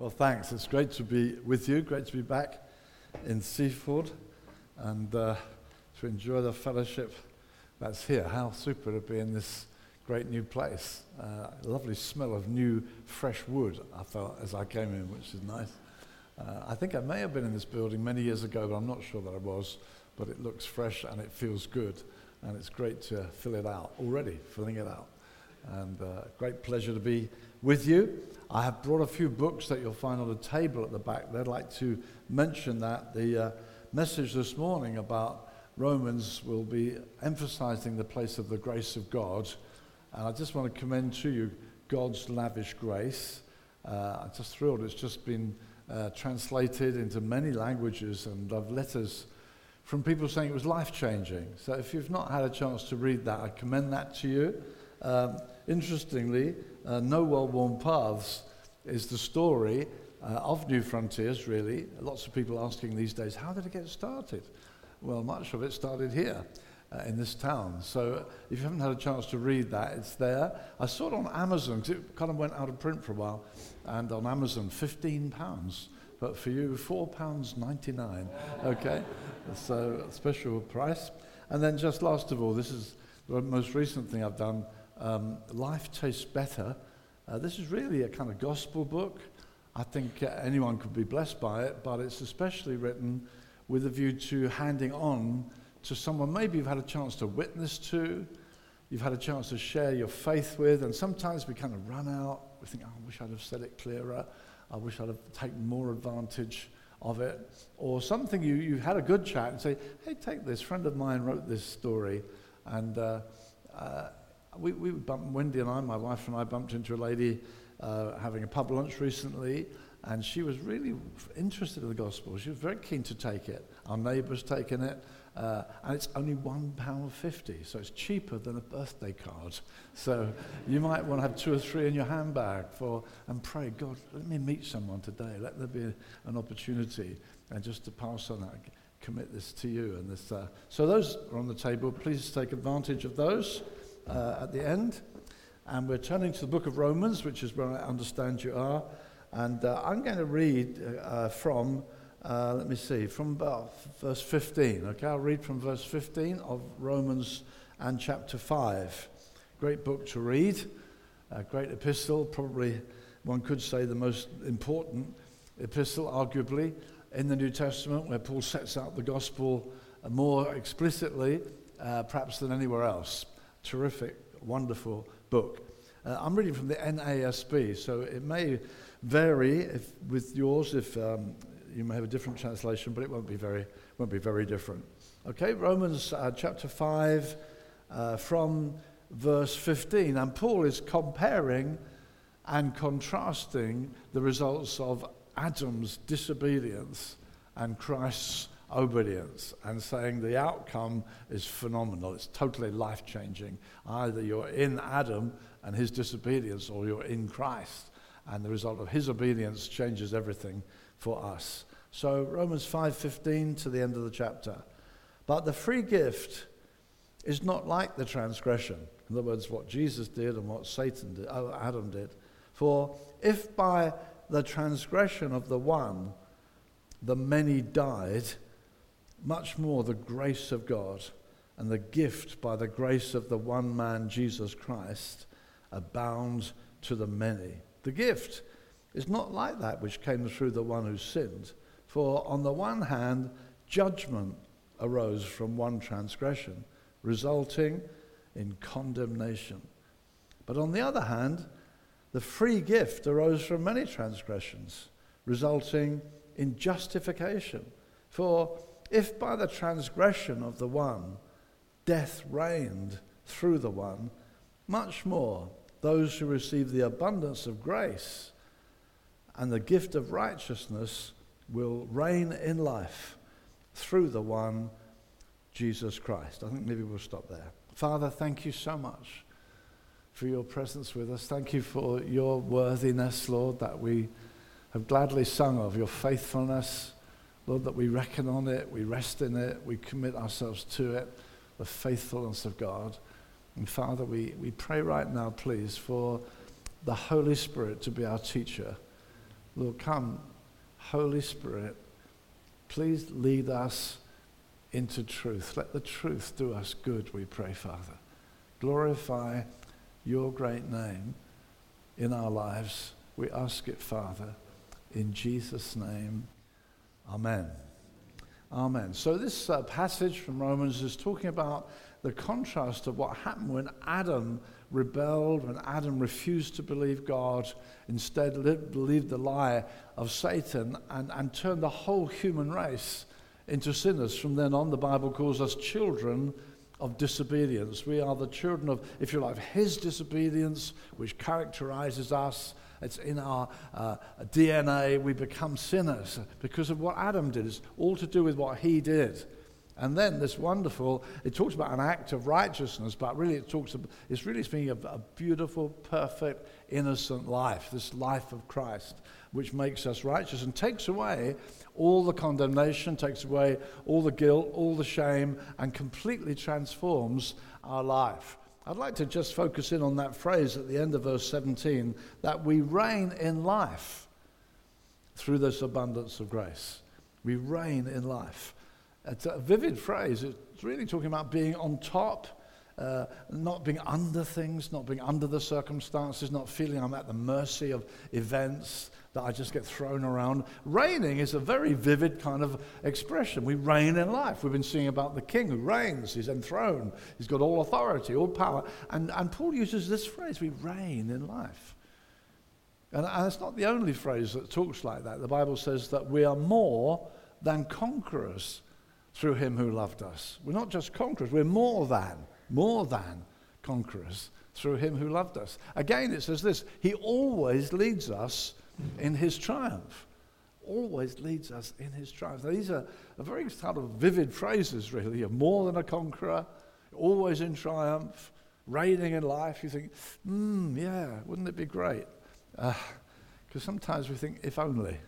Well, thanks. It's great to be with you. Great to be back in Seaford and uh, to enjoy the fellowship that's here. How super to be in this great new place. Uh, lovely smell of new, fresh wood, I felt as I came in, which is nice. Uh, I think I may have been in this building many years ago, but I'm not sure that I was. But it looks fresh and it feels good. And it's great to fill it out already, filling it out. And uh, great pleasure to be with you. I have brought a few books that you'll find on the table at the back. I'd like to mention that. The uh, message this morning about Romans will be emphasizing the place of the grace of God. And I just want to commend to you God's lavish grace. Uh, I'm just thrilled. It's just been uh, translated into many languages and I've letters from people saying it was life changing. So if you've not had a chance to read that, I commend that to you. Um, interestingly, uh, No Well Worn Paths is the story uh, of Newfrontiers, really. Lots of people asking these days, how did it get started? Well, much of it started here. Uh, in this town. So if you haven't had a chance to read that, it's there. I saw it on Amazon because it kind of went out of print for a while. And on Amazon, £15. But for you, £4.99. Okay? so special price. And then just last of all, this is the most recent thing I've done um, Life Tastes Better. Uh, this is really a kind of gospel book. I think uh, anyone could be blessed by it, but it's especially written with a view to handing on to someone maybe you've had a chance to witness to, you've had a chance to share your faith with, and sometimes we kind of run out. We think, oh, I wish I'd have said it clearer. I wish I'd have taken more advantage of it. Or something you, you had a good chat and say, hey, take this. Friend of mine wrote this story, and uh, uh, we, we bumped, Wendy and I, my wife and I, bumped into a lady uh, having a pub lunch recently, and she was really interested in the gospel. She was very keen to take it. Our neighbour's taken it, uh, and it's only £1.50, so it's cheaper than a birthday card. So you might want to have two or three in your handbag for, and pray, God, let me meet someone today. Let there be an opportunity, and just to pass on that, commit this to you. And this, uh, so those are on the table. Please take advantage of those uh, at the end. And we're turning to the book of Romans, which is where I understand you are. And uh, I'm going to read uh, from, uh, let me see, from verse 15. Okay, I'll read from verse 15 of Romans and chapter 5. Great book to read, a great epistle, probably one could say the most important epistle, arguably, in the New Testament, where Paul sets out the gospel more explicitly, uh, perhaps than anywhere else terrific, wonderful book. Uh, I'm reading from the NASB, so it may vary if, with yours if um, you may have a different translation, but it won't be very, won't be very different. Okay, Romans uh, chapter 5 uh, from verse 15. And Paul is comparing and contrasting the results of Adam's disobedience and Christ's obedience and saying the outcome is phenomenal. It's totally life changing. Either you're in Adam and his disobedience or you're in Christ. And the result of his obedience changes everything for us. So Romans 5:15 to the end of the chapter. But the free gift is not like the transgression. In other words, what Jesus did and what Satan did, oh, Adam did. For if by the transgression of the one the many died, much more the grace of God and the gift by the grace of the one man, Jesus Christ, abound to the many. The gift is not like that which came through the one who sinned. For on the one hand, judgment arose from one transgression, resulting in condemnation. But on the other hand, the free gift arose from many transgressions, resulting in justification. For if by the transgression of the one death reigned through the one, much more those who receive the abundance of grace and the gift of righteousness will reign in life through the one, Jesus Christ. I think maybe we'll stop there. Father, thank you so much for your presence with us. Thank you for your worthiness, Lord, that we have gladly sung of, your faithfulness Lord, that we reckon on it, we rest in it, we commit ourselves to it, the faithfulness of God. And Father, we, we pray right now, please, for the Holy Spirit to be our teacher, Lord, come, Holy Spirit, please lead us into truth. Let the truth do us good, we pray, Father. Glorify your great name in our lives. We ask it, Father, in Jesus' name. Amen. Amen. So, this uh, passage from Romans is talking about the contrast of what happened when Adam rebelled, when Adam refused to believe God, instead believed the lie of Satan, and, and turned the whole human race into sinners. From then on, the Bible calls us children of disobedience. We are the children of, if you like, his disobedience, which characterizes us. It's in our uh, DNA. We become sinners because of what Adam did. It's all to do with what he did. And then this wonderful, it talks about an act of righteousness, but really it talks about, it's really speaking of a beautiful, perfect, innocent life, this life of Christ, which makes us righteous and takes away all the condemnation, takes away all the guilt, all the shame, and completely transforms our life. I'd like to just focus in on that phrase at the end of verse 17 that we reign in life through this abundance of grace. We reign in life. It's a vivid phrase. It's really talking about being on top, uh, not being under things, not being under the circumstances, not feeling I'm at the mercy of events that I just get thrown around. Reigning is a very vivid kind of expression. We reign in life. We've been seeing about the king who reigns, he's enthroned, he's got all authority, all power. And, and Paul uses this phrase we reign in life. And, and it's not the only phrase that talks like that. The Bible says that we are more than conquerors through him who loved us. We're not just conquerors, we're more than, more than conquerors through him who loved us. Again, it says this He always leads us in his triumph. Always leads us in his triumph. Now, these are, are very sort of vivid phrases, really. You're more than a conqueror, always in triumph, reigning in life. You think, hmm, yeah, wouldn't it be great? Because uh, sometimes we think, if only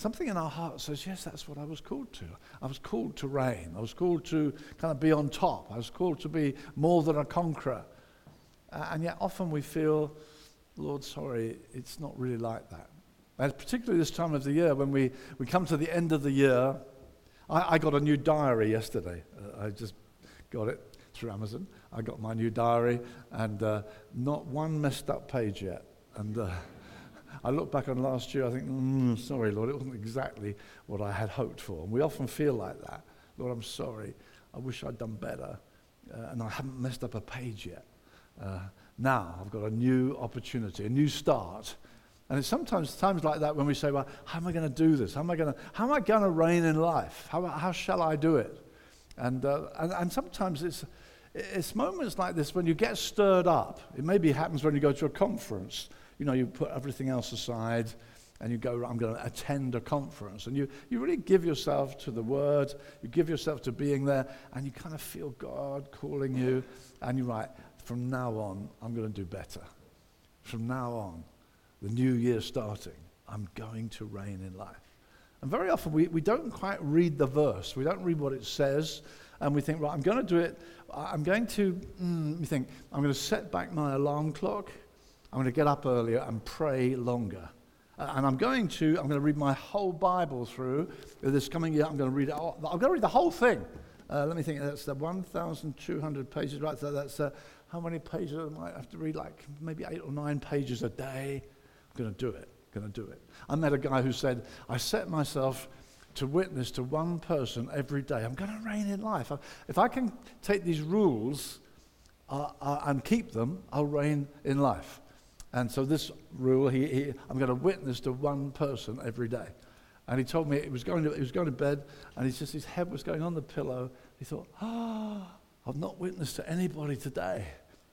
something in our heart says, yes, that's what I was called to. I was called to reign. I was called to kind of be on top. I was called to be more than a conqueror. Uh, and yet often we feel, Lord, sorry, it's not really like that. And particularly this time of the year when we, we come to the end of the year. I, I got a new diary yesterday. Uh, I just got it through Amazon. I got my new diary and uh, not one messed up page yet. And uh, I look back on last year, I think, mm, sorry, Lord, it wasn't exactly what I had hoped for. And we often feel like that. Lord, I'm sorry. I wish I'd done better. Uh, and I haven't messed up a page yet. Uh, now I've got a new opportunity, a new start. And it's sometimes times like that when we say, well, how am I going to do this? How am I going to, how am I going to reign in life? How, how shall I do it? And, uh, and, and sometimes it's, it's moments like this when you get stirred up. It maybe happens when you go to a conference you know, you put everything else aside and you go, I'm going to attend a conference. And you, you really give yourself to the word, you give yourself to being there, and you kind of feel God calling you. And you're right, from now on, I'm going to do better. From now on, the new year starting, I'm going to reign in life. And very often we, we don't quite read the verse, we don't read what it says, and we think, right, I'm going to do it. I'm going to, mm, we think, I'm going to set back my alarm clock. I'm going to get up earlier and pray longer. And I'm going to, I'm going to read my whole Bible through this coming year. I'm going to read it I'm going to read the whole thing. Uh, let me think, that's the 1,200 pages, right? So that's uh, how many pages I might have to read? Like maybe eight or nine pages a day. I'm going to do it. I'm Going to do it. I met a guy who said, I set myself to witness to one person every day. I'm going to reign in life. If I can take these rules uh, uh, and keep them, I'll reign in life. And so this rule, he, he, I'm going to witness to one person every day. And he told me he was going to, he was going to bed, and he just his head was going on the pillow. He thought, ah, oh, I've not witnessed to anybody today.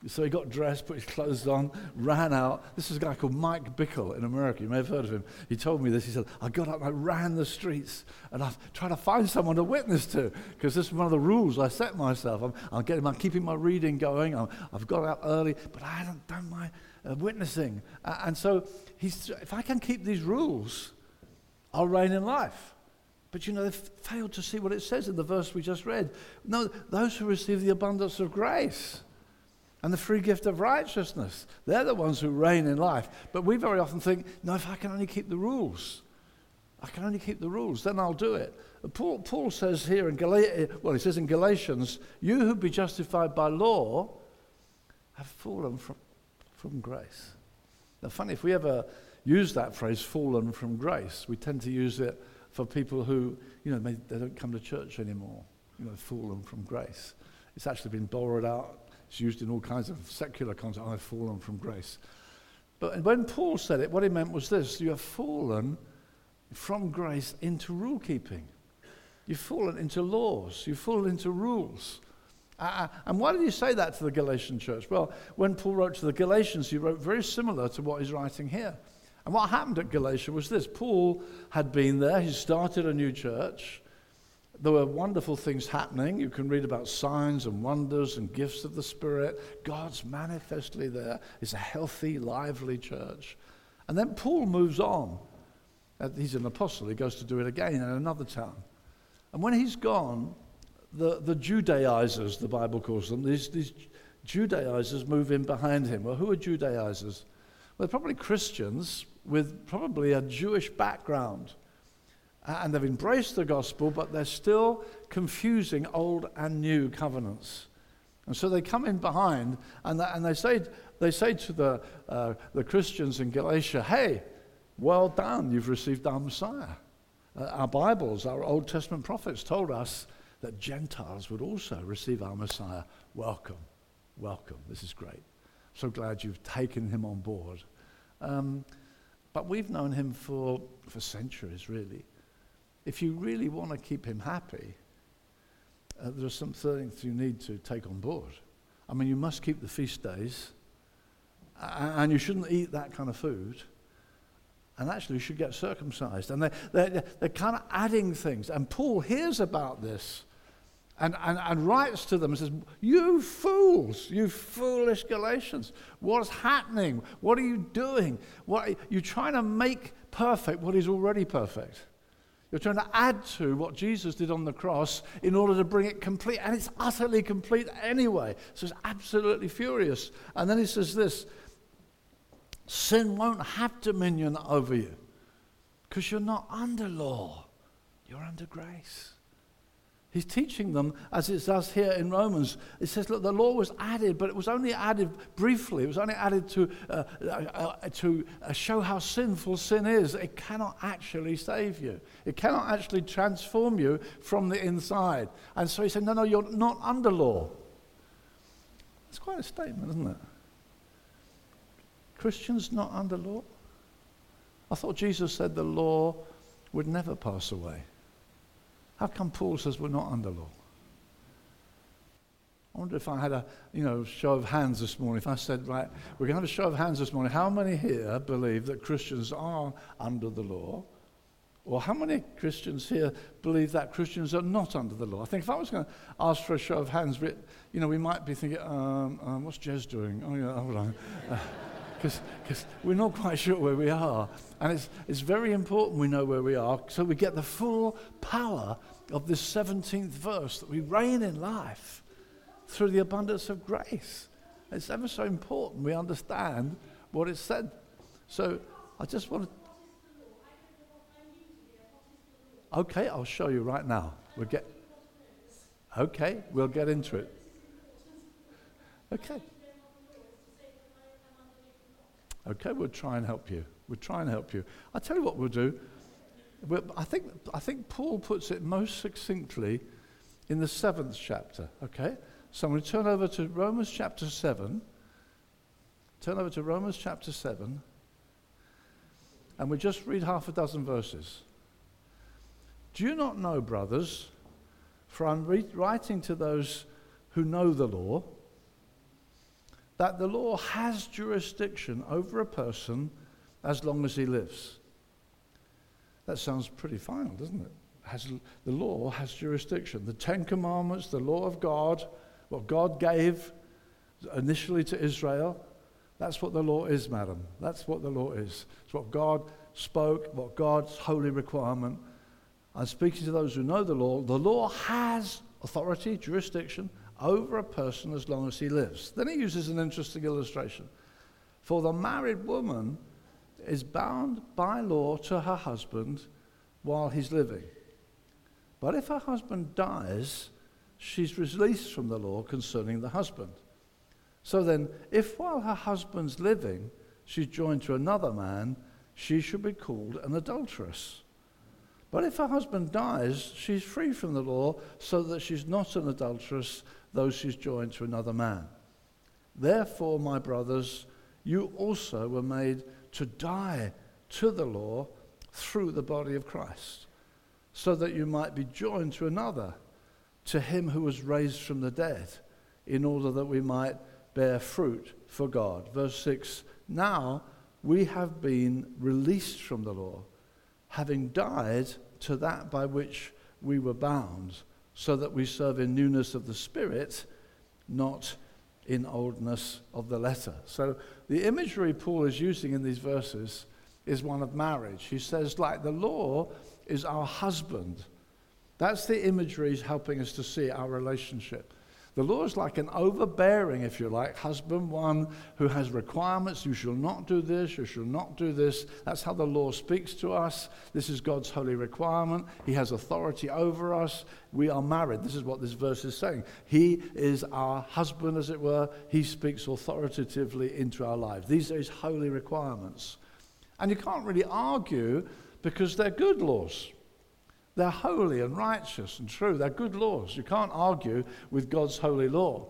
So he got dressed, put his clothes on, ran out. This was a guy called Mike Bickle in America. You may have heard of him. He told me this. He said, I got up I ran the streets and I tried to find someone to witness to because this is one of the rules I set myself. I'm, I'm, getting, I'm keeping my reading going. i have got out early, but I haven't done my uh, witnessing. Uh, and so he's, if I can keep these rules, I'll reign in life. But you know, they've failed to see what it says in the verse we just read. No, those who receive the abundance of grace. And the free gift of righteousness. They're the ones who reign in life. But we very often think, no, if I can only keep the rules, I can only keep the rules, then I'll do it. Uh, Paul, Paul says here in Galatians, uh, well, he says in Galatians, you who be justified by law have fallen from, from grace. Now, funny, if we ever use that phrase, fallen from grace, we tend to use it for people who, you know, they don't come to church anymore, you know, fallen from grace. It's actually been borrowed out it's used in all kinds of secular context. I've fallen from grace. But when Paul said it, what he meant was this you have fallen from grace into rule keeping. You've fallen into laws. You've fallen into rules. Uh, and why did he say that to the Galatian church? Well, when Paul wrote to the Galatians, he wrote very similar to what he's writing here. And what happened at Galatia was this Paul had been there, he started a new church. There were wonderful things happening. You can read about signs and wonders and gifts of the Spirit. God's manifestly there. It's a healthy, lively church. And then Paul moves on. Uh, he's an apostle. He goes to do it again in another town. And when he's gone, the, the Judaizers, the Bible calls them, these, these Judaizers move in behind him. Well, who are Judaizers? Well, they're probably Christians with probably a Jewish background and they've embraced the gospel, but they're still confusing old and new covenants. And so they come in behind and, and they, say, they say to the, uh, the Christians in Galatia, hey, well done, you've received our Messiah. Uh, our Bibles, our Old Testament prophets told us that Gentiles would also receive our Messiah. Welcome, welcome. This is great. So glad you've taken him on board. Um, but we've known him for, for centuries, really if you really want to keep him happy, uh, there are some things you need to take on board. I mean, you must keep the feast days, and you shouldn't eat that kind of food. And actually, you should get circumcised. And they, they're, they're kind of adding things. And Paul hears about this and, and, and writes to them and says, You fools, you foolish Galatians, what's happening? What are you doing? What, you're trying to make perfect what is already perfect. You're trying to add to what Jesus did on the cross in order to bring it complete. And it's utterly complete anyway. So it's absolutely furious. And then he says this sin won't have dominion over you because you're not under law, you're under grace. He's teaching them, as it does here in Romans. It says, look, the law was added, but it was only added briefly. It was only added to, uh, uh, uh, to uh, show how sinful sin is. It cannot actually save you, it cannot actually transform you from the inside. And so he said, no, no, you're not under law. It's quite a statement, isn't it? Christians not under law? I thought Jesus said the law would never pass away. How come Paul says we're not under law? I wonder if I had a you know show of hands this morning. If I said, right, we're going to have a show of hands this morning. How many here believe that Christians are under the law? Or how many Christians here believe that Christians are not under the law? I think if I was going to ask for a show of hands, you know, we might be thinking, um, um, what's Jez doing? Oh, yeah, hold on. Because we're not quite sure where we are. And it's, it's very important we know where we are so we get the full power of this 17th verse that we reign in life through the abundance of grace. It's ever so important we understand what it said. So I just want to. Okay, I'll show you right now. We'll get. Okay, we'll get into it. Okay. Okay, we'll try and help you. We'll try and help you. I'll tell you what we'll do. We'll, I, think, I think Paul puts it most succinctly in the seventh chapter. Okay? So I'm going to turn over to Romans chapter 7. Turn over to Romans chapter 7. And we'll just read half a dozen verses. Do you not know, brothers, for I'm re- writing to those who know the law, that the law has jurisdiction over a person as long as he lives. That sounds pretty final, doesn't it? Has, the law has jurisdiction. The Ten Commandments, the law of God, what God gave initially to Israel, that's what the law is, madam. That's what the law is. It's what God spoke, what God's holy requirement. I'm speaking to those who know the law. The law has authority, jurisdiction over a person as long as he lives. Then he uses an interesting illustration. For the married woman is bound by law to her husband while he's living. But if her husband dies, she's released from the law concerning the husband. So then, if while her husband's living, she's joined to another man, she should be called an adulteress. But if her husband dies, she's free from the law, so that she's not an adulteress, though she's joined to another man. Therefore, my brothers, you also were made to die to the law through the body of Christ, so that you might be joined to another, to him who was raised from the dead, in order that we might bear fruit for God. Verse 6 Now we have been released from the law, having died to that by which we were bound, so that we serve in newness of the Spirit, not in oldness of the letter. So the imagery Paul is using in these verses is one of marriage. He says, like, the law is our husband. That's the imagery he's helping us to see our relationship. The law is like an overbearing, if you like, husband, one who has requirements. You shall not do this, you shall not do this. That's how the law speaks to us. This is God's holy requirement. He has authority over us. We are married. This is what this verse is saying. He is our husband, as it were. He speaks authoritatively into our lives. These are his holy requirements. And you can't really argue because they're good laws. They're holy and righteous and true. They're good laws. You can't argue with God's holy law.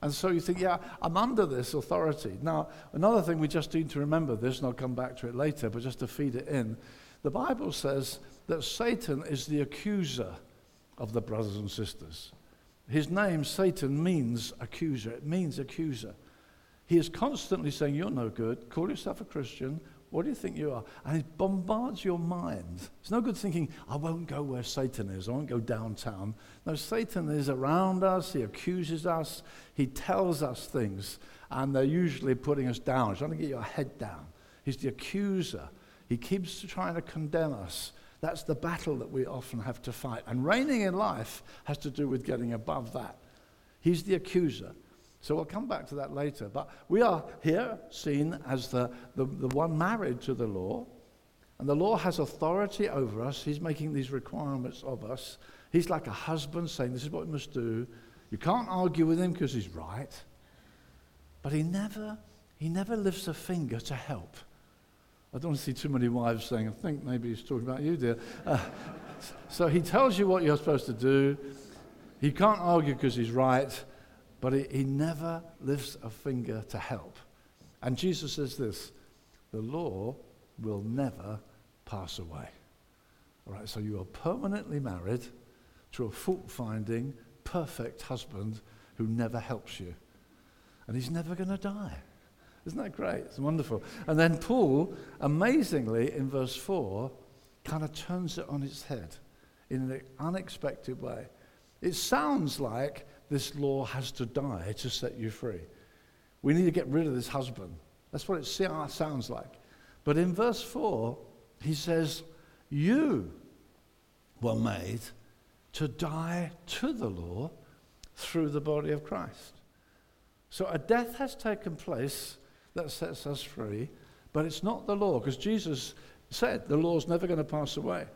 And so you think, yeah, I'm under this authority. Now, another thing we just need to remember this, and I'll come back to it later, but just to feed it in. The Bible says that Satan is the accuser of the brothers and sisters. His name, Satan, means accuser. It means accuser. He is constantly saying, You're no good. Call yourself a Christian. What do you think you are? And it bombards your mind. It's no good thinking, I won't go where Satan is. I won't go downtown. No, Satan is around us. He accuses us. He tells us things. And they're usually putting us down, He's trying to get your head down. He's the accuser. He keeps trying to condemn us. That's the battle that we often have to fight. And reigning in life has to do with getting above that. He's the accuser. So we'll come back to that later. But we are here seen as the, the, the one married to the law. And the law has authority over us. He's making these requirements of us. He's like a husband saying, This is what we must do. You can't argue with him because he's right. But he never, he never lifts a finger to help. I don't want to see too many wives saying, I think maybe he's talking about you, dear. Uh, so he tells you what you're supposed to do. He can't argue because he's right. But he, he never lifts a finger to help. And Jesus says this the law will never pass away. All right, so you are permanently married to a fault finding, perfect husband who never helps you. And he's never going to die. Isn't that great? It's wonderful. And then Paul, amazingly, in verse 4, kind of turns it on its head in an unexpected way. It sounds like this law has to die to set you free. We need to get rid of this husband. That's what it sounds like. But in verse 4, he says, You were made to die to the law through the body of Christ. So a death has taken place that sets us free, but it's not the law, because Jesus said the law's never going to pass away.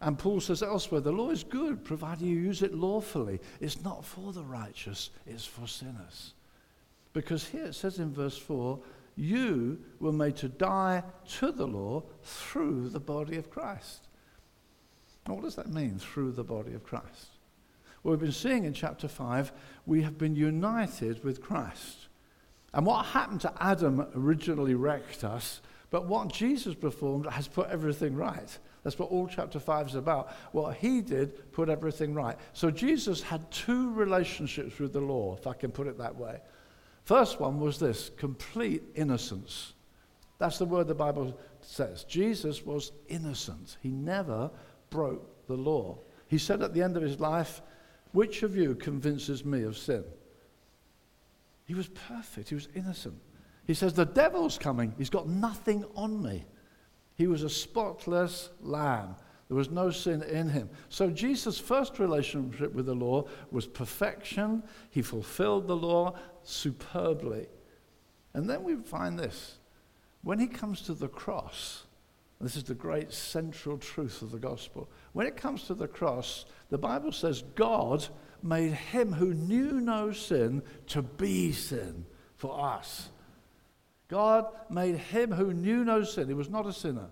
And Paul says elsewhere, the law is good, provided you use it lawfully. It's not for the righteous, it's for sinners. Because here it says in verse 4, you were made to die to the law through the body of Christ. Now, what does that mean, through the body of Christ? Well, we've been seeing in chapter 5, we have been united with Christ. And what happened to Adam originally wrecked us, but what Jesus performed has put everything right. That's what all chapter 5 is about. What he did put everything right. So Jesus had two relationships with the law, if I can put it that way. First one was this complete innocence. That's the word the Bible says. Jesus was innocent, he never broke the law. He said at the end of his life, Which of you convinces me of sin? He was perfect, he was innocent. He says, The devil's coming, he's got nothing on me. He was a spotless lamb. There was no sin in him. So Jesus' first relationship with the law was perfection. He fulfilled the law superbly. And then we find this. When he comes to the cross, this is the great central truth of the gospel. When it comes to the cross, the Bible says God made him who knew no sin to be sin for us. God made him who knew no sin, he was not a sinner,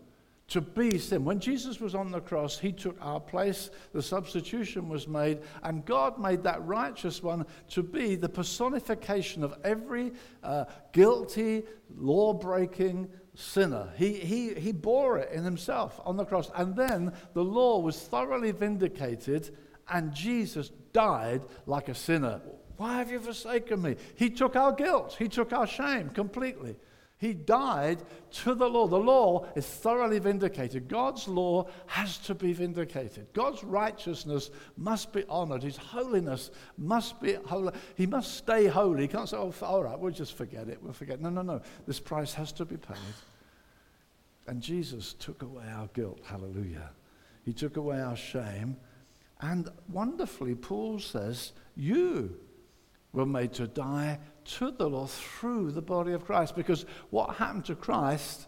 to be sin. When Jesus was on the cross, he took our place, the substitution was made, and God made that righteous one to be the personification of every uh, guilty, law breaking sinner. He, he, he bore it in himself on the cross. And then the law was thoroughly vindicated, and Jesus died like a sinner. Why have you forsaken me? He took our guilt, he took our shame completely. He died to the law. The law is thoroughly vindicated. God's law has to be vindicated. God's righteousness must be honored. His holiness must be holy. He must stay holy. He can't say, oh, all right, we'll just forget it. We'll forget. No, no, no. This price has to be paid. And Jesus took away our guilt. Hallelujah. He took away our shame. And wonderfully, Paul says, You were made to die to the law through the body of Christ. Because what happened to Christ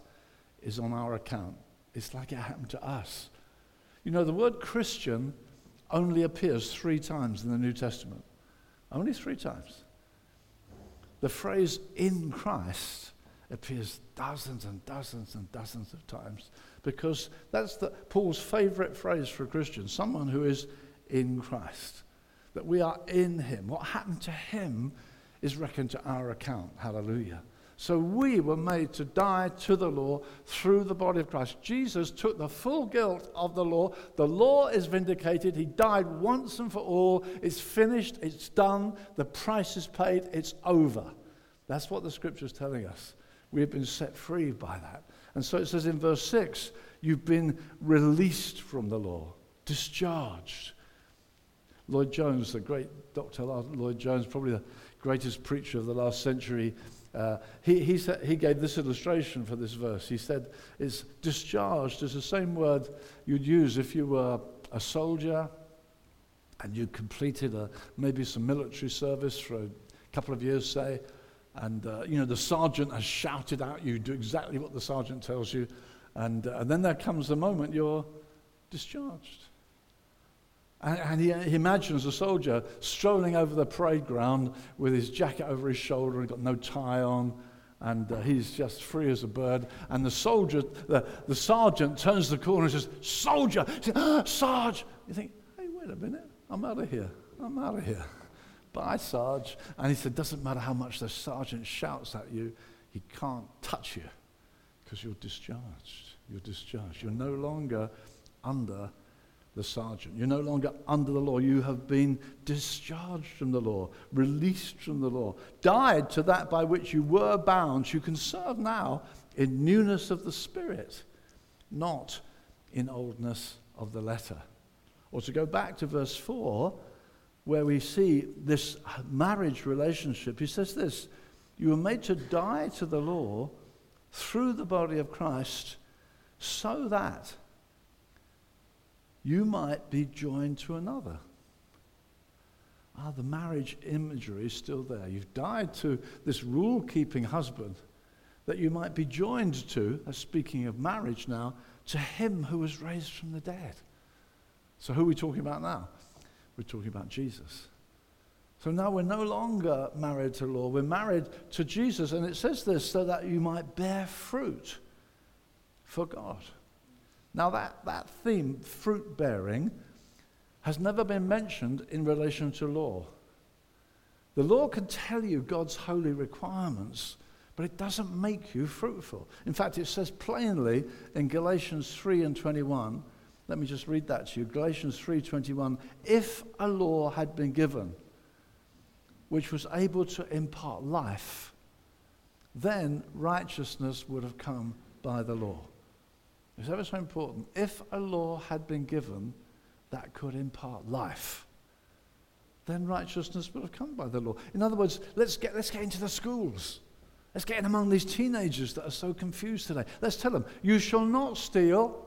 is on our account. It's like it happened to us. You know, the word Christian only appears three times in the New Testament. Only three times. The phrase in Christ appears dozens and dozens and dozens of times because that's the, Paul's favorite phrase for a Christian someone who is in Christ. That we are in him. What happened to him is reckoned to our account. Hallelujah. So we were made to die to the law through the body of Christ. Jesus took the full guilt of the law. The law is vindicated. He died once and for all. It's finished. It's done. The price is paid. It's over. That's what the scripture is telling us. We have been set free by that. And so it says in verse 6 you've been released from the law, discharged. Lloyd Jones, the great Dr. Lloyd Jones, probably the greatest preacher of the last century, uh, he, he, said, he gave this illustration for this verse. He said, It's discharged is the same word you'd use if you were a soldier and you completed a, maybe some military service for a couple of years, say, and uh, you know the sergeant has shouted out, you do exactly what the sergeant tells you, and, uh, and then there comes the moment you're discharged. And, and he, he, imagines a soldier strolling over the parade ground with his jacket over his shoulder and got no tie on, and uh, he's just free as a bird. And the soldier, the, the sergeant turns the corner and says, Soldier! Says, ah, Sarge! You think, hey, wait a minute, I'm out of here. I'm out of here. Bye, Sarge. And he said, Doesn't matter how much the sergeant shouts at you, he can't touch you because you're discharged. You're discharged. You're no longer under the sergeant. You're no longer under the law. You have been discharged from the law, released from the law, died to that by which you were bound. You can serve now in newness of the Spirit, not in oldness of the letter. Or to go back to verse 4, where we see this marriage relationship, he says this You were made to die to the law through the body of Christ so that you might be joined to another. Ah, the marriage imagery is still there. You've died to this rule keeping husband that you might be joined to, as speaking of marriage now, to him who was raised from the dead. So, who are we talking about now? We're talking about Jesus. So now we're no longer married to law, we're married to Jesus. And it says this so that you might bear fruit for God. Now, that, that theme, fruit bearing, has never been mentioned in relation to law. The law can tell you God's holy requirements, but it doesn't make you fruitful. In fact, it says plainly in Galatians 3 and 21, let me just read that to you. Galatians 3:21, if a law had been given which was able to impart life, then righteousness would have come by the law. It's ever so important. If a law had been given that could impart life, then righteousness would have come by the law. In other words, let's get, let's get into the schools. Let's get in among these teenagers that are so confused today. Let's tell them, you shall not steal,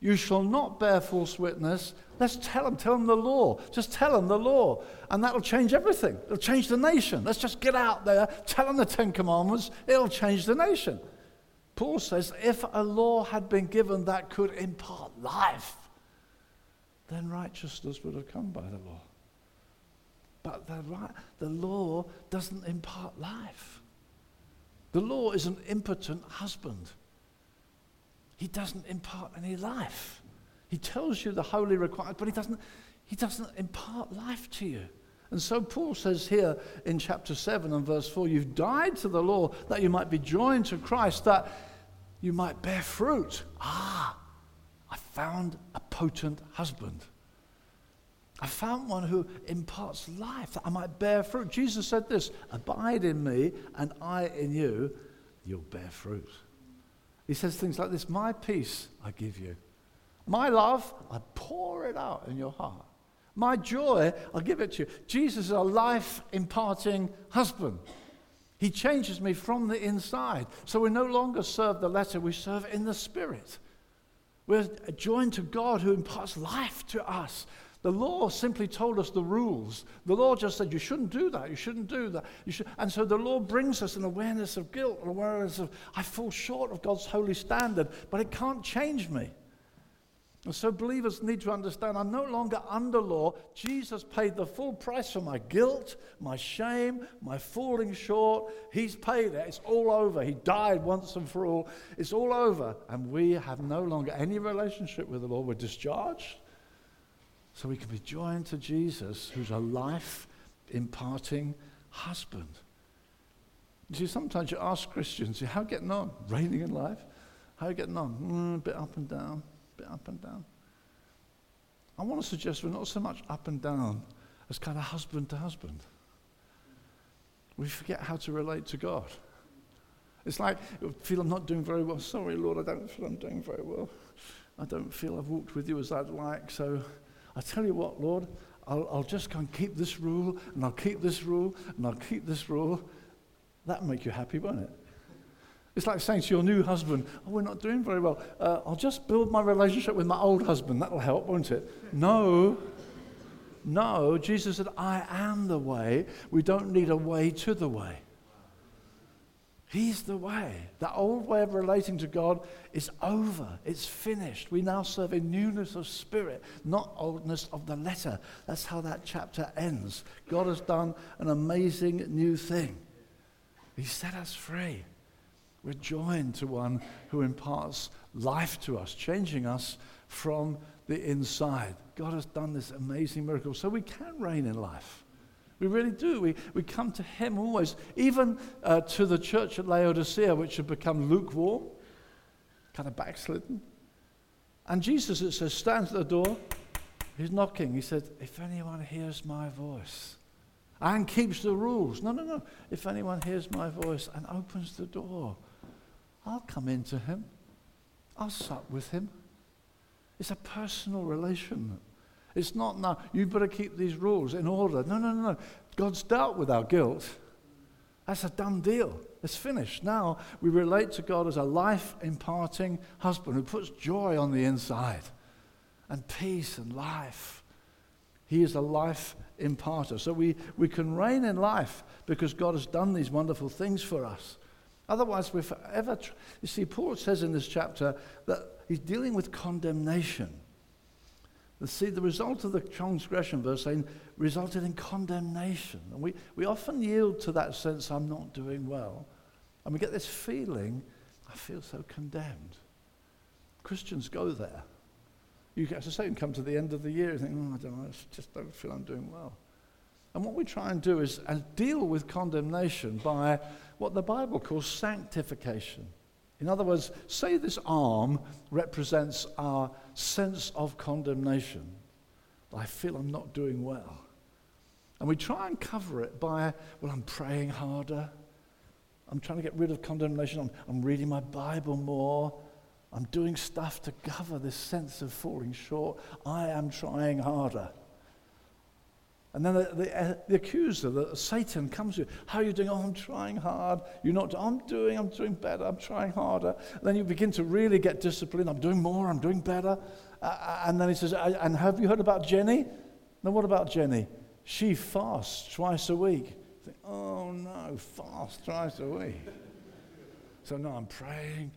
You shall not bear false witness. Let's tell them, tell them the law. Just tell them the law. And that'll change everything. It'll change the nation. Let's just get out there, tell them the Ten Commandments. It'll change the nation. Paul says if a law had been given that could impart life, then righteousness would have come by the law. But the, the law doesn't impart life. The law is an impotent husband. He doesn't impart any life. He tells you the holy requirements, but he doesn't, he doesn't impart life to you. And so Paul says here in chapter 7 and verse 4 you've died to the law that you might be joined to Christ, that you might bear fruit. Ah, I found a potent husband. I found one who imparts life that I might bear fruit. Jesus said this Abide in me, and I in you, you'll bear fruit. He says things like this My peace I give you, my love, I pour it out in your heart. My joy, I'll give it to you. Jesus is a life imparting husband. He changes me from the inside. So we no longer serve the letter, we serve in the spirit. We're joined to God who imparts life to us. The law simply told us the rules. The law just said, you shouldn't do that, you shouldn't do that. Should. And so the law brings us an awareness of guilt, an awareness of, I fall short of God's holy standard, but it can't change me. And so believers need to understand I'm no longer under law. Jesus paid the full price for my guilt, my shame, my falling short. He's paid it. It's all over. He died once and for all. It's all over. And we have no longer any relationship with the Lord. We're discharged. So we can be joined to Jesus, who's a life imparting husband. You see, sometimes you ask Christians, how are you getting on? Reigning in life? How are you getting on? Mm, a bit up and down, bit up and down. I want to suggest we're not so much up and down as kind of husband to husband. We forget how to relate to God. It's like, I feel I'm not doing very well. Sorry, Lord, I don't feel I'm doing very well. I don't feel I've walked with you as I'd like, so I tell you what, Lord, I'll, I'll just go and keep this rule, and I'll keep this rule, and I'll keep this rule. That'll make you happy, won't it? It's like saying to your new husband, Oh, we're not doing very well. Uh, I'll just build my relationship with my old husband. That'll help, won't it? No. No. Jesus said, I am the way. We don't need a way to the way. He's the way. That old way of relating to God is over. It's finished. We now serve in newness of spirit, not oldness of the letter. That's how that chapter ends. God has done an amazing new thing. He set us free. We're joined to one who imparts life to us, changing us from the inside. God has done this amazing miracle. So we can reign in life. We really do. We, we come to Him always, even uh, to the church at Laodicea, which had become lukewarm, kind of backslidden. And Jesus, it says, stands at the door. He's knocking. He said, If anyone hears my voice and keeps the rules, no, no, no. If anyone hears my voice and opens the door, I'll come into him. I'll sup with him. It's a personal relation. It's not now, you better keep these rules in order. No, no, no, no. God's dealt with our guilt. That's a done deal. It's finished. Now we relate to God as a life imparting husband who puts joy on the inside and peace and life. He is a life imparter. So we, we can reign in life because God has done these wonderful things for us. Otherwise, we're forever. Tr- you see, Paul says in this chapter that he's dealing with condemnation. See, the result of the transgression, verse 8, resulted in condemnation. And we, we often yield to that sense, I'm not doing well. And we get this feeling, I feel so condemned. Christians go there. You get to say come to the end of the year and think, oh, I don't know, I just don't feel I'm doing well. And what we try and do is and deal with condemnation by what the Bible calls sanctification. In other words, say this arm represents our sense of condemnation. I feel I'm not doing well. And we try and cover it by, well, I'm praying harder. I'm trying to get rid of condemnation. I'm, I'm reading my Bible more. I'm doing stuff to cover this sense of falling short. I am trying harder. And then the, the, uh, the accuser, the, Satan, comes to you. How are you doing? Oh, I'm trying hard. You're not. I'm doing. I'm doing better. I'm trying harder. And then you begin to really get disciplined. I'm doing more. I'm doing better. Uh, uh and then he says, And have you heard about Jenny? Now, what about Jenny? She fasts twice a week. Think, oh no, fast twice a week. so now I'm praying.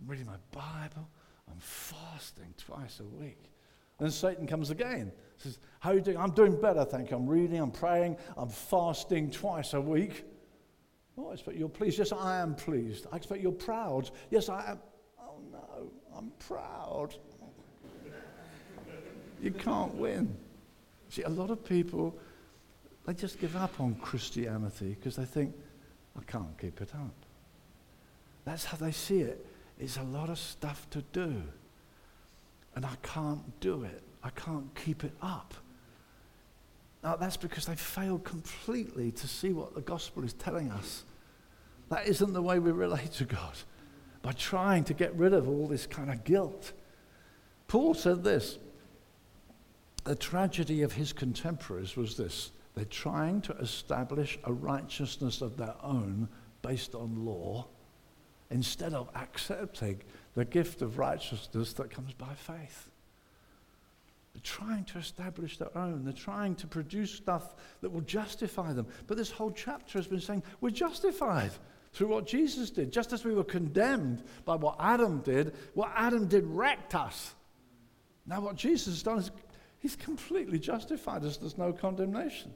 I'm reading my Bible. I'm fasting twice a week. And Satan comes again. Says, How are you doing? I'm doing better, thank you. I'm reading, I'm praying, I'm fasting twice a week. Oh, I expect you're pleased. Yes, I am pleased. I expect you're proud. Yes, I am. Oh no, I'm proud. you can't win. See, a lot of people, they just give up on Christianity because they think, I can't keep it up. That's how they see it. It's a lot of stuff to do. And I can't do it. I can't keep it up. Now, that's because they failed completely to see what the gospel is telling us. That isn't the way we relate to God, by trying to get rid of all this kind of guilt. Paul said this the tragedy of his contemporaries was this they're trying to establish a righteousness of their own based on law instead of accepting the gift of righteousness that comes by faith. They're trying to establish their own. They're trying to produce stuff that will justify them. But this whole chapter has been saying we're justified through what Jesus did. Just as we were condemned by what Adam did, what Adam did wrecked us. Now, what Jesus has done is he's completely justified us. There's no condemnation.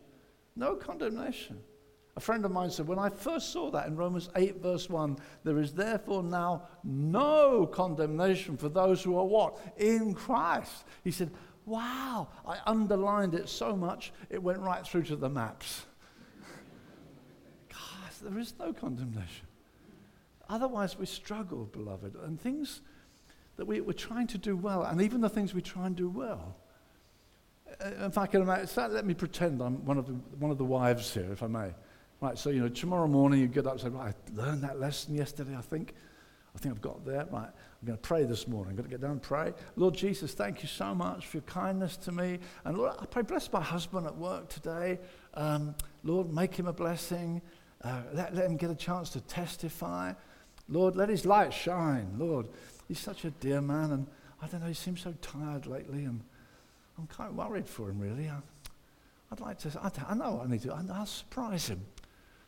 No condemnation. A friend of mine said, when I first saw that in Romans 8, verse 1, there is therefore now no condemnation for those who are what? In Christ. He said, wow, I underlined it so much, it went right through to the maps. Guys, there is no condemnation. Otherwise, we struggle, beloved, and things that we, we're trying to do well, and even the things we try and do well. Uh, if I can imagine, let me pretend I'm one of the, one of the wives here, if I may. Right, so, you know, tomorrow morning you get up and say, right, I learned that lesson yesterday, I think. I think I've got there. Right, I'm going to pray this morning. I'm going to get down and pray. Lord Jesus, thank you so much for your kindness to me. And Lord, I pray, bless my husband at work today. Um, Lord, make him a blessing. Uh, let, let him get a chance to testify. Lord, let his light shine. Lord, he's such a dear man. And I don't know, he seems so tired lately. And I'm kind of worried for him, really. I, would like to, I, I know I need to, I'll surprise him.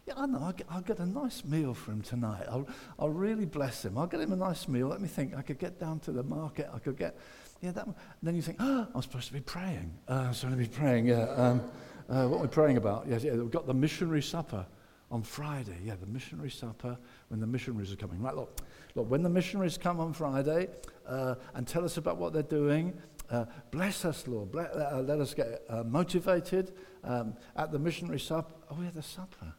Yeah, I know. I'll get, I'll get, a nice meal for him tonight. I'll, I'll really bless him. I'll get him a nice meal. Let me think. I could get down to the market. I could get, yeah, that one. then you think, oh, I'm supposed to be praying. Uh, I'm supposed to be praying, yeah. Um, uh, what are we praying about? Yes, yeah, we've got the missionary supper on Friday. Yeah, the missionary supper when the missionaries are coming. Right, look, look when the missionaries come on Friday uh, and tell us about what they're doing, uh, bless us, Lord. Uh, let us get uh, motivated um, at the missionary supper. Oh, yeah, the supper.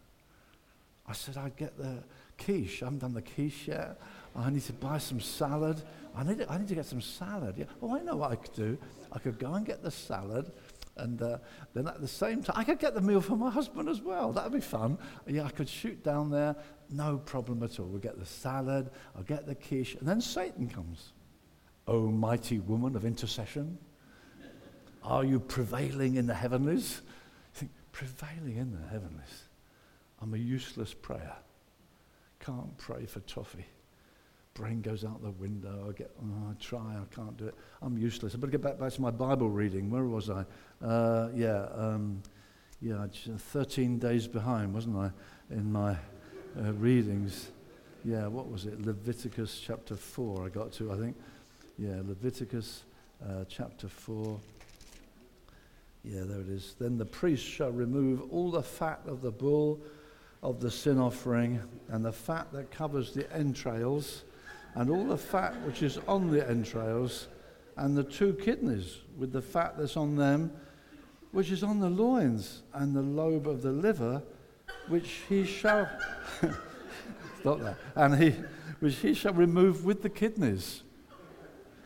I said, I'd get the quiche. I haven't done the quiche yet. I need to buy some salad. I need to, I need to get some salad. Yeah. Well, I know what I could do. I could go and get the salad. And uh, then at the same time, I could get the meal for my husband as well. That'd be fun. Yeah, I could shoot down there. No problem at all. We'll get the salad. I'll get the quiche. And then Satan comes. O mighty woman of intercession, are you prevailing in the heavenlies? You think, prevailing in the heavenlies? I'm a useless prayer. Can't pray for toffee. Brain goes out the window. I get, oh, I try, I can't do it. I'm useless. I better get back, back to my Bible reading. Where was I? Uh, yeah, um, yeah, 13 days behind, wasn't I, in my uh, readings? Yeah, what was it? Leviticus chapter 4, I got to, I think. Yeah, Leviticus uh, chapter 4. Yeah, there it is. Then the priest shall remove all the fat of the bull of the sin offering and the fat that covers the entrails and all the fat which is on the entrails and the two kidneys with the fat that's on them which is on the loins and the lobe of the liver which he shall stop that. And he which he shall remove with the kidneys.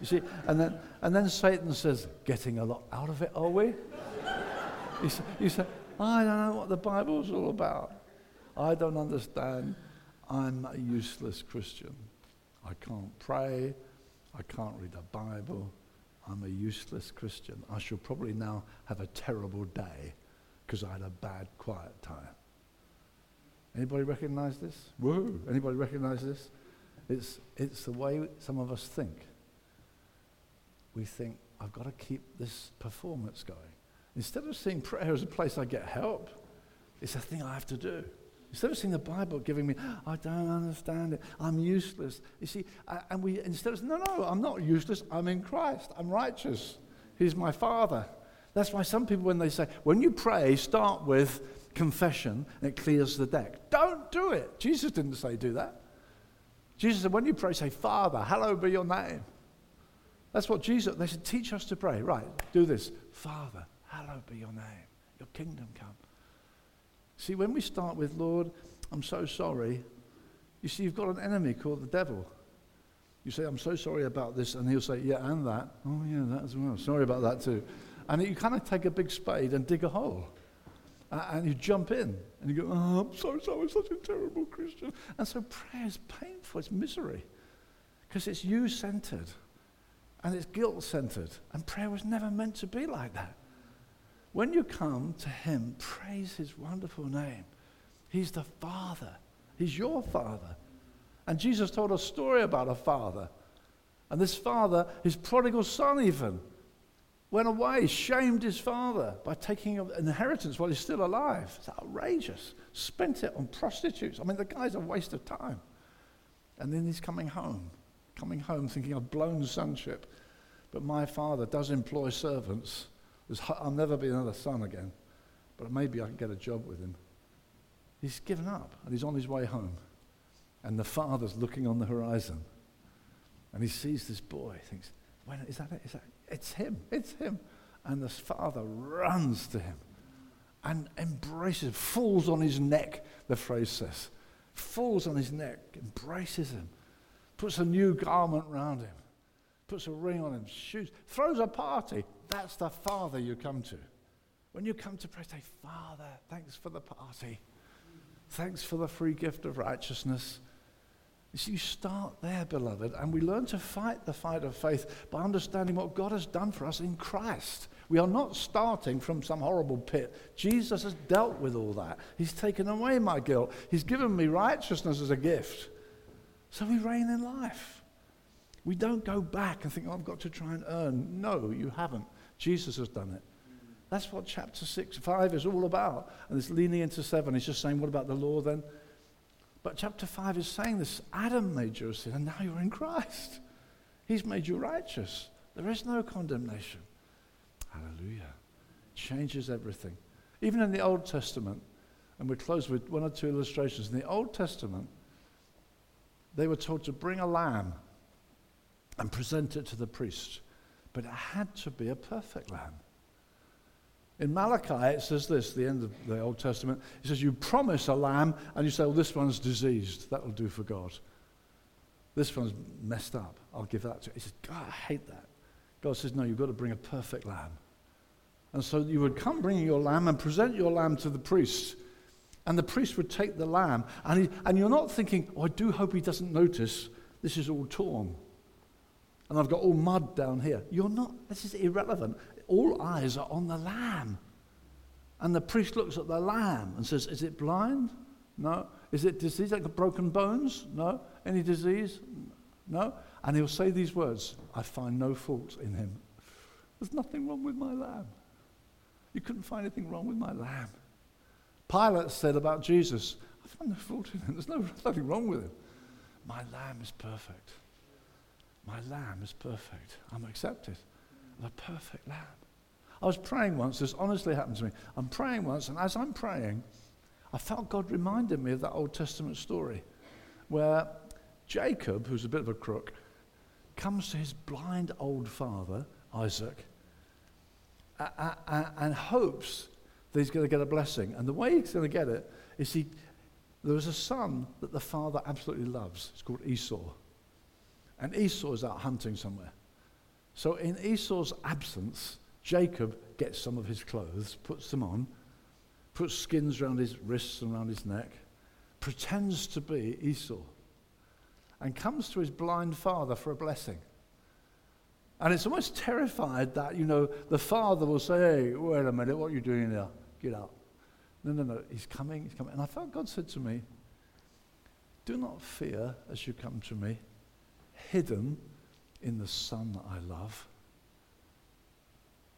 You see and then and then satan says getting a lot out of it are we? You say, you say i don't know what the bible's all about I don't understand. I'm a useless Christian. I can't pray. I can't read the Bible. I'm a useless Christian. I shall probably now have a terrible day because I had a bad quiet time. Anybody recognize this? Whoa. Anybody recognize this? It's, it's the way some of us think. We think, I've got to keep this performance going. Instead of seeing prayer as a place I get help, it's a thing I have to do. Instead of seeing the Bible giving me, I don't understand it, I'm useless. You see, and we instead of, no, no, I'm not useless, I'm in Christ, I'm righteous. He's my Father. That's why some people, when they say, when you pray, start with confession and it clears the deck. Don't do it. Jesus didn't say do that. Jesus said, when you pray, say, Father, hallowed be your name. That's what Jesus, they said, teach us to pray. Right, do this. Father, hallowed be your name. Your kingdom come. See, when we start with, Lord, I'm so sorry, you see, you've got an enemy called the devil. You say, I'm so sorry about this, and he'll say, Yeah, and that. Oh, yeah, that as well. Sorry about that too. And you kind of take a big spade and dig a hole. And you jump in and you go, Oh, I'm so sorry, such a terrible Christian. And so prayer is painful, it's misery. Because it's you centered and it's guilt centered. And prayer was never meant to be like that. When you come to Him, praise His wonderful name. He's the Father, He's your Father. And Jesus told a story about a father. And this father, his prodigal son, even, went away, shamed his father by taking an inheritance while he's still alive. It's outrageous. Spent it on prostitutes. I mean, the guy's a waste of time. And then he's coming home, coming home thinking, I've blown sonship. But my father does employ servants I'll never be another son again, but maybe I can get a job with him. He's given up and he's on his way home. And the father's looking on the horizon. And he sees this boy, thinks, when, is that it? Is that It's him. It's him. And the father runs to him and embraces, falls on his neck, the phrase says. Falls on his neck, embraces him, puts a new garment round him, puts a ring on him, shoes, throws a party, that's the Father you come to. When you come to pray, say, Father, thanks for the party. Thanks for the free gift of righteousness. You you start there, beloved, and we learn to fight the fight of faith by understanding what God has done for us in Christ. We are not starting from some horrible pit. Jesus has dealt with all that. He's taken away my guilt. He's given me righteousness as a gift. So we reign in life. We don't go back and think, oh, I've got to try and earn. No, you haven't. Jesus has done it. That's what chapter 6, 5 is all about. And it's leaning into 7. He's just saying, what about the law then? But chapter 5 is saying this Adam made you a sin, and now you're in Christ. He's made you righteous. There is no condemnation. Hallelujah. Changes everything. Even in the Old Testament, and we close with one or two illustrations. In the Old Testament, they were told to bring a lamb and present it to the priest but it had to be a perfect lamb. In Malachi, it says this, the end of the Old Testament. It says, You promise a lamb, and you say, Well, this one's diseased. That'll do for God. This one's messed up. I'll give that to you. He says, God, I hate that. God says, No, you've got to bring a perfect lamb. And so you would come bringing your lamb and present your lamb to the priest. And the priest would take the lamb. And, he, and you're not thinking, Oh, I do hope he doesn't notice this is all torn and I've got all mud down here. You're not, this is irrelevant. All eyes are on the lamb. And the priest looks at the lamb and says, Is it blind? No. Is it disease? Like broken bones? No. Any disease? No. And he'll say these words I find no fault in him. There's nothing wrong with my lamb. You couldn't find anything wrong with my lamb. Pilate said about Jesus, I find no fault in him. There's no, nothing wrong with him. My lamb is perfect. My lamb is perfect. I'm accepted. A perfect lamb. I was praying once, this honestly happened to me. I'm praying once, and as I'm praying, I felt God reminded me of that Old Testament story where Jacob, who's a bit of a crook, comes to his blind old father, Isaac, and hopes that he's going to get a blessing. And the way he's going to get it is he, there is a son that the father absolutely loves. It's called Esau. And Esau is out hunting somewhere. So in Esau's absence, Jacob gets some of his clothes, puts them on, puts skins around his wrists and around his neck, pretends to be Esau, and comes to his blind father for a blessing. And it's almost terrified that, you know, the father will say, hey, wait a minute, what are you doing here? Get out. No, no, no, he's coming, he's coming. And I felt God said to me, Do not fear as you come to me, hidden in the Son that I love.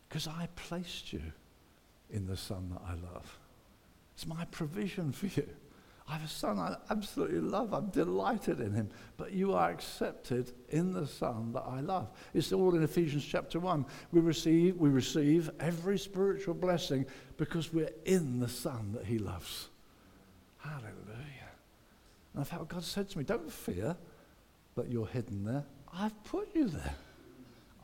Because I placed you in the Son that I love. It's my provision for you. I have a son I absolutely love. I'm delighted in him. But you are accepted in the Son that I love. It's all in Ephesians chapter 1. We receive, we receive every spiritual blessing because we're in the Son that he loves. Hallelujah. And I felt God said to me, Don't fear that you're hidden there. I've put you there.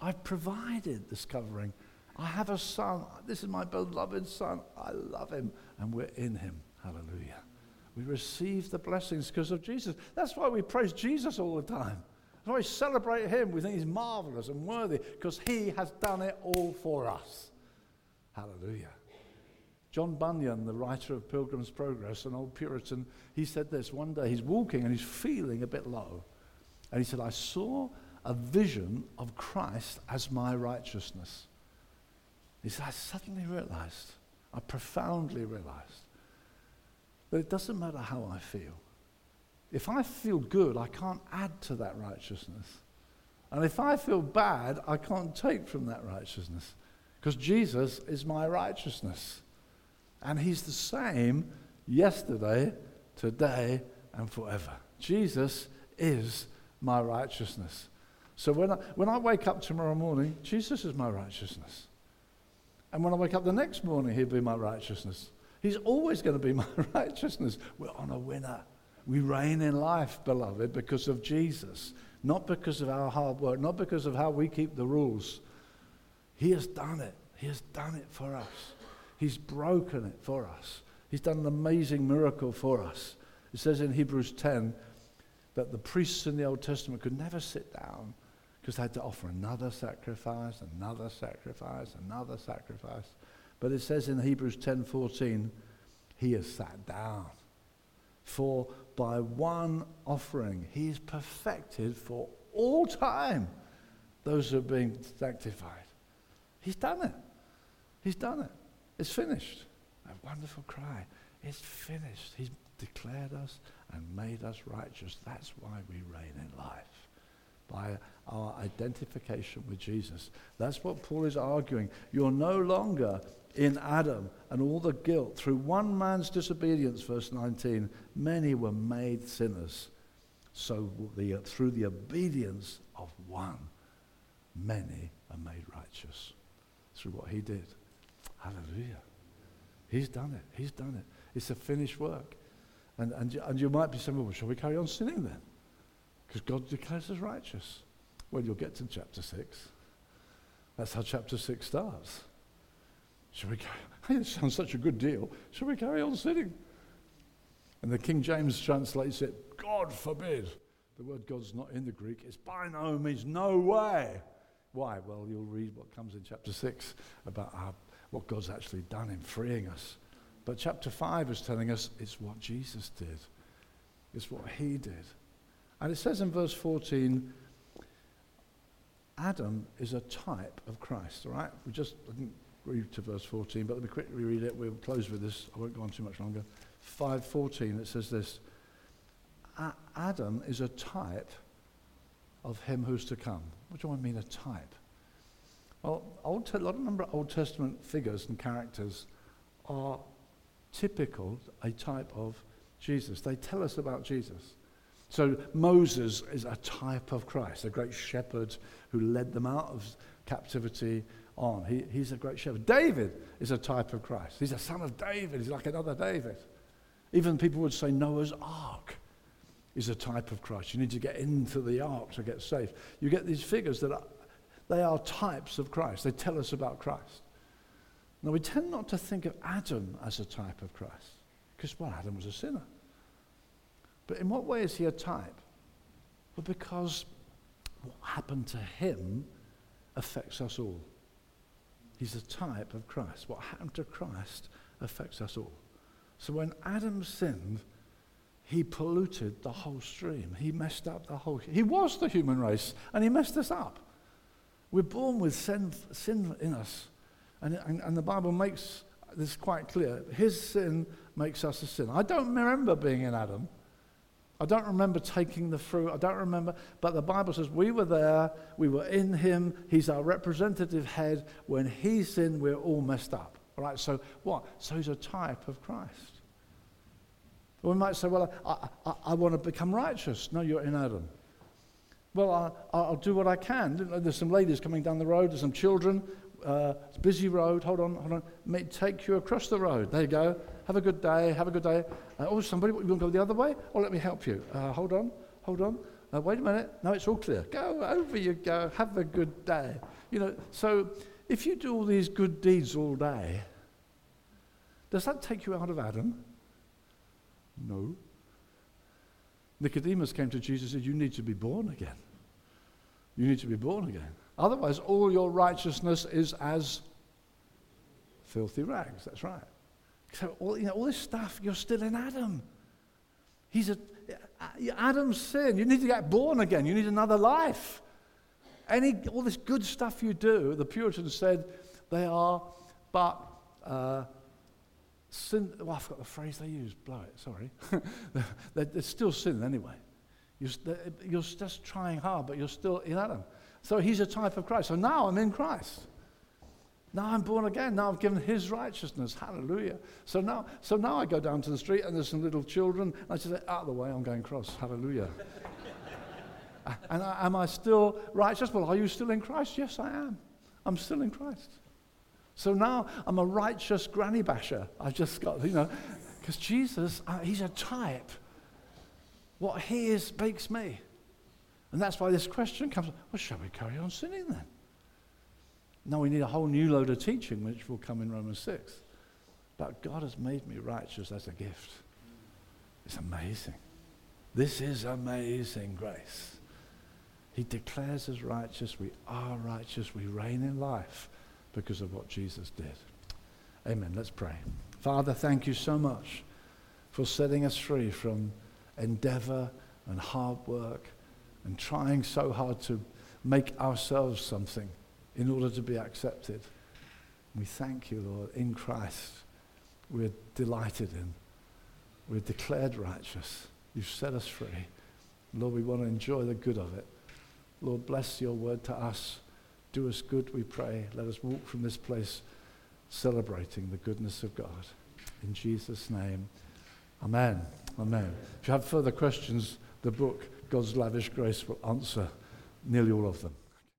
I've provided this covering. I have a son. This is my beloved son. I love him. And we're in him. Hallelujah. We receive the blessings because of Jesus. That's why we praise Jesus all the time. That's why we celebrate him. We think he's marvelous and worthy because he has done it all for us. Hallelujah. John Bunyan, the writer of Pilgrim's Progress, an old Puritan, he said this one day. He's walking and he's feeling a bit low. And he said, I saw a vision of Christ as my righteousness. He said, I suddenly realized, I profoundly realized that it doesn't matter how I feel. If I feel good, I can't add to that righteousness. And if I feel bad, I can't take from that righteousness. Because Jesus is my righteousness. And he's the same yesterday, today, and forever. Jesus is my righteousness. So when I, when I wake up tomorrow morning, Jesus is my righteousness. And when I wake up the next morning, he'll be my righteousness. He's always going to be my righteousness. We're on a winner. We reign in life, beloved, because of Jesus, not because of our hard work, not because of how we keep the rules. He has done it. He has done it for us. He's broken it for us. He's done an amazing miracle for us. It says in Hebrews 10 that the priests in the Old Testament could never sit down because they had to offer another sacrifice, another sacrifice, another sacrifice. But it says in Hebrews 10:14, he has sat down. For by one offering he perfected for all time those who are being sanctified. He's done it. He's done it. It's finished. A wonderful cry. It's finished. He's declared us and made us righteous. That's why we reign in life by our identification with Jesus. That's what Paul is arguing. You're no longer in Adam and all the guilt. Through one man's disobedience, verse 19, many were made sinners. So the, uh, through the obedience of one, many are made righteous through what he did. Hallelujah. He's done it. He's done it. It's a finished work. And, and, and you might be saying, well, shall we carry on sinning then? Because God declares us righteous. Well, you'll get to chapter 6. That's how chapter 6 starts. Shall we carry on? It sounds such a good deal. Shall we carry on sinning? And the King James translates it, God forbid. The word God's not in the Greek. It's by no means, no way. Why? Well, you'll read what comes in chapter 6 about our, what God's actually done in freeing us. But chapter 5 is telling us it's what Jesus did, it's what he did. And it says in verse 14, Adam is a type of Christ, all right? We just didn't read to verse 14, but let me quickly read it. We'll close with this. I won't go on too much longer. 5.14, it says this. Adam is a type of him who's to come. What do I mean, a type? Well, Old a lot of number of Old Testament figures and characters are typical, a type of Jesus. They tell us about Jesus. So Moses is a type of Christ, a great shepherd who led them out of captivity on. He, he's a great shepherd. David is a type of Christ. He's a son of David. He's like another David. Even people would say Noah's ark is a type of Christ. You need to get into the ark to get saved. You get these figures that are, they are types of Christ. They tell us about Christ. Now, we tend not to think of Adam as a type of Christ because, well, Adam was a sinner. But in what way is he a type? Well, because what happened to him affects us all. He's a type of Christ. What happened to Christ affects us all. So when Adam sinned, he polluted the whole stream. He messed up the whole. He was the human race, and he messed us up. We're born with sin, sin in us, and, and, and the Bible makes this quite clear. His sin makes us a sin. I don't remember being in Adam. I don't remember taking the fruit. I don't remember. But the Bible says we were there. We were in him. He's our representative head. When he sinned, we're all messed up. All right? So what? So he's a type of Christ. We might say, well, I, I, I want to become righteous. No, you're in Adam. Well, I, I'll do what I can. There's some ladies coming down the road. There's some children. Uh, busy road. Hold on, hold on. May take you across the road. There you go. Have a good day. Have a good day. Uh, oh, somebody, you want to go the other way? Or let me help you. Uh, hold on, hold on. Uh, wait a minute. No, it's all clear. Go over you go. Have a good day. You know, so if you do all these good deeds all day, does that take you out of Adam? No. Nicodemus came to Jesus and said, You need to be born again. You need to be born again. Otherwise, all your righteousness is as filthy rags. That's right. So, all, you know, all this stuff, you're still in Adam. He's a, Adam's sin. You need to get born again. You need another life. Any, all this good stuff you do, the Puritans said, they are but uh, sin. Well, I've got the phrase they use. Blow it. Sorry. they're, they're, still sin anyway. You're, you're just trying hard, but you're still in Adam. So he's a type of Christ. So now I'm in Christ. Now I'm born again. Now I've given his righteousness. Hallelujah. So now, so now I go down to the street and there's some little children. And I just say, out of the way, I'm going cross. Hallelujah. and I, am I still righteous? Well, are you still in Christ? Yes, I am. I'm still in Christ. So now I'm a righteous granny basher. I've just got, you know, because Jesus, uh, he's a type. What he is makes me. And that's why this question comes well, shall we carry on sinning then? No, we need a whole new load of teaching, which will come in Romans 6. But God has made me righteous as a gift. It's amazing. This is amazing grace. He declares us righteous. We are righteous. We reign in life because of what Jesus did. Amen. Let's pray. Father, thank you so much for setting us free from endeavor and hard work and trying so hard to make ourselves something in order to be accepted. We thank you, Lord, in Christ. We're delighted in. We're declared righteous. You've set us free. Lord, we want to enjoy the good of it. Lord, bless your word to us. Do us good, we pray. Let us walk from this place celebrating the goodness of God. In Jesus' name, amen. Amen. If you have further questions, the book God's Lavish Grace will answer nearly all of them.